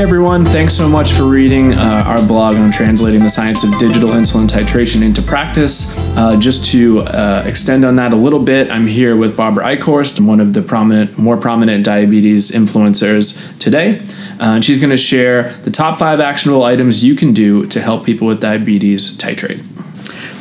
Hey everyone, thanks so much for reading uh, our blog on translating the science of digital insulin titration into practice. Uh, just to uh, extend on that a little bit, I'm here with Barbara Eichhorst, one of the prominent, more prominent diabetes influencers today. Uh, and she's going to share the top five actionable items you can do to help people with diabetes titrate.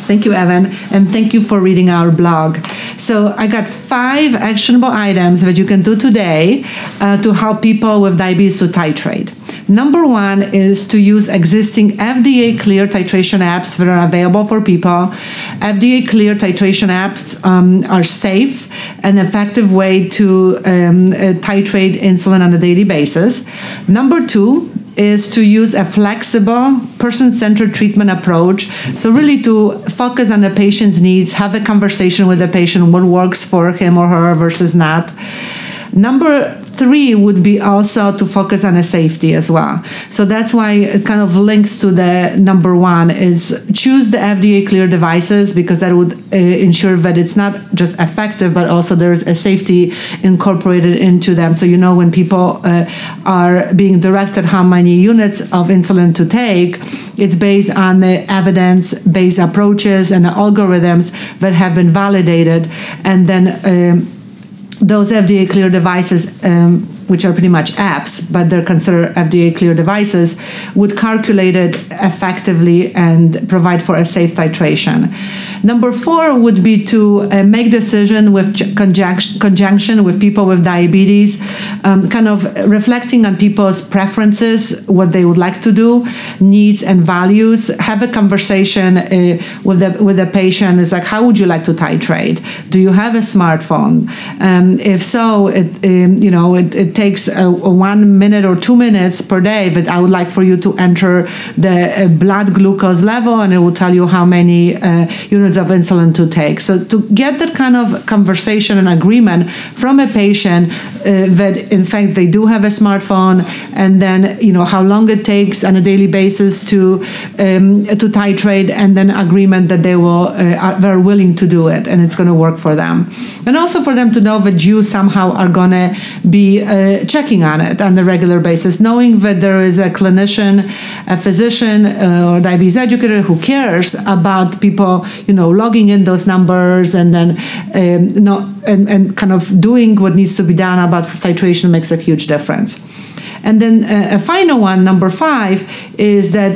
Thank you, Evan, and thank you for reading our blog. So, I got five actionable items that you can do today uh, to help people with diabetes to titrate. Number one is to use existing FDA clear titration apps that are available for people. FDA clear titration apps um, are safe and effective way to um, uh, titrate insulin on a daily basis. Number two is to use a flexible, person centered treatment approach. So, really, to focus on the patient's needs, have a conversation with the patient, what works for him or her versus not. Number three would be also to focus on a safety as well. So that's why it kind of links to the number one is choose the FDA clear devices because that would uh, ensure that it's not just effective, but also there's a safety incorporated into them. So you know when people uh, are being directed how many units of insulin to take, it's based on the evidence-based approaches and algorithms that have been validated, and then. Um, those FDA cleared devices, um, which are pretty much apps, but they're considered FDA cleared devices, would calculate it effectively and provide for a safe titration. Number four would be to uh, make decision with conjunction, conjunction with people with diabetes, um, kind of reflecting on people's preferences, what they would like to do, needs and values. Have a conversation uh, with the with the patient. Is like, how would you like to titrate? Do you have a smartphone? Um, if so, it um, you know it, it takes a, a one minute or two minutes per day, but I would like for you to enter the uh, blood glucose level, and it will tell you how many uh, units units of insulin to take. So to get that kind of conversation and agreement from a patient uh, that in fact they do have a smartphone, and then you know how long it takes on a daily basis to um, to titrate, and then agreement that they will uh, are, they're willing to do it, and it's going to work for them, and also for them to know that you somehow are going to be uh, checking on it on a regular basis, knowing that there is a clinician, a physician, uh, or diabetes educator who cares about people, you know know logging in those numbers and then um, not and, and kind of doing what needs to be done about titration makes a huge difference. And then uh, a final one number five is that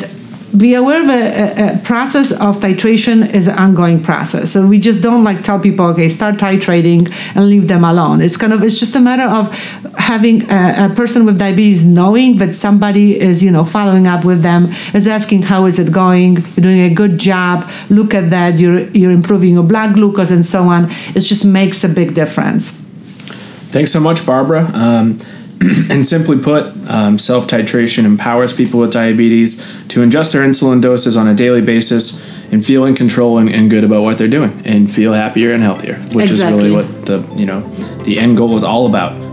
be aware that a, process of titration is an ongoing process. So we just don't like tell people, okay, start titrating and leave them alone. It's kind of it's just a matter of having a, a, person with diabetes knowing that somebody is you know following up with them, is asking how is it going, you're doing a good job. Look at that, you're you're improving your blood glucose and so on. It just makes a big difference. Thanks so much, Barbara. Um, and simply put, um, self titration empowers people with diabetes to adjust their insulin doses on a daily basis and feel in control and, and good about what they're doing and feel happier and healthier, which exactly. is really what the you know the end goal is all about.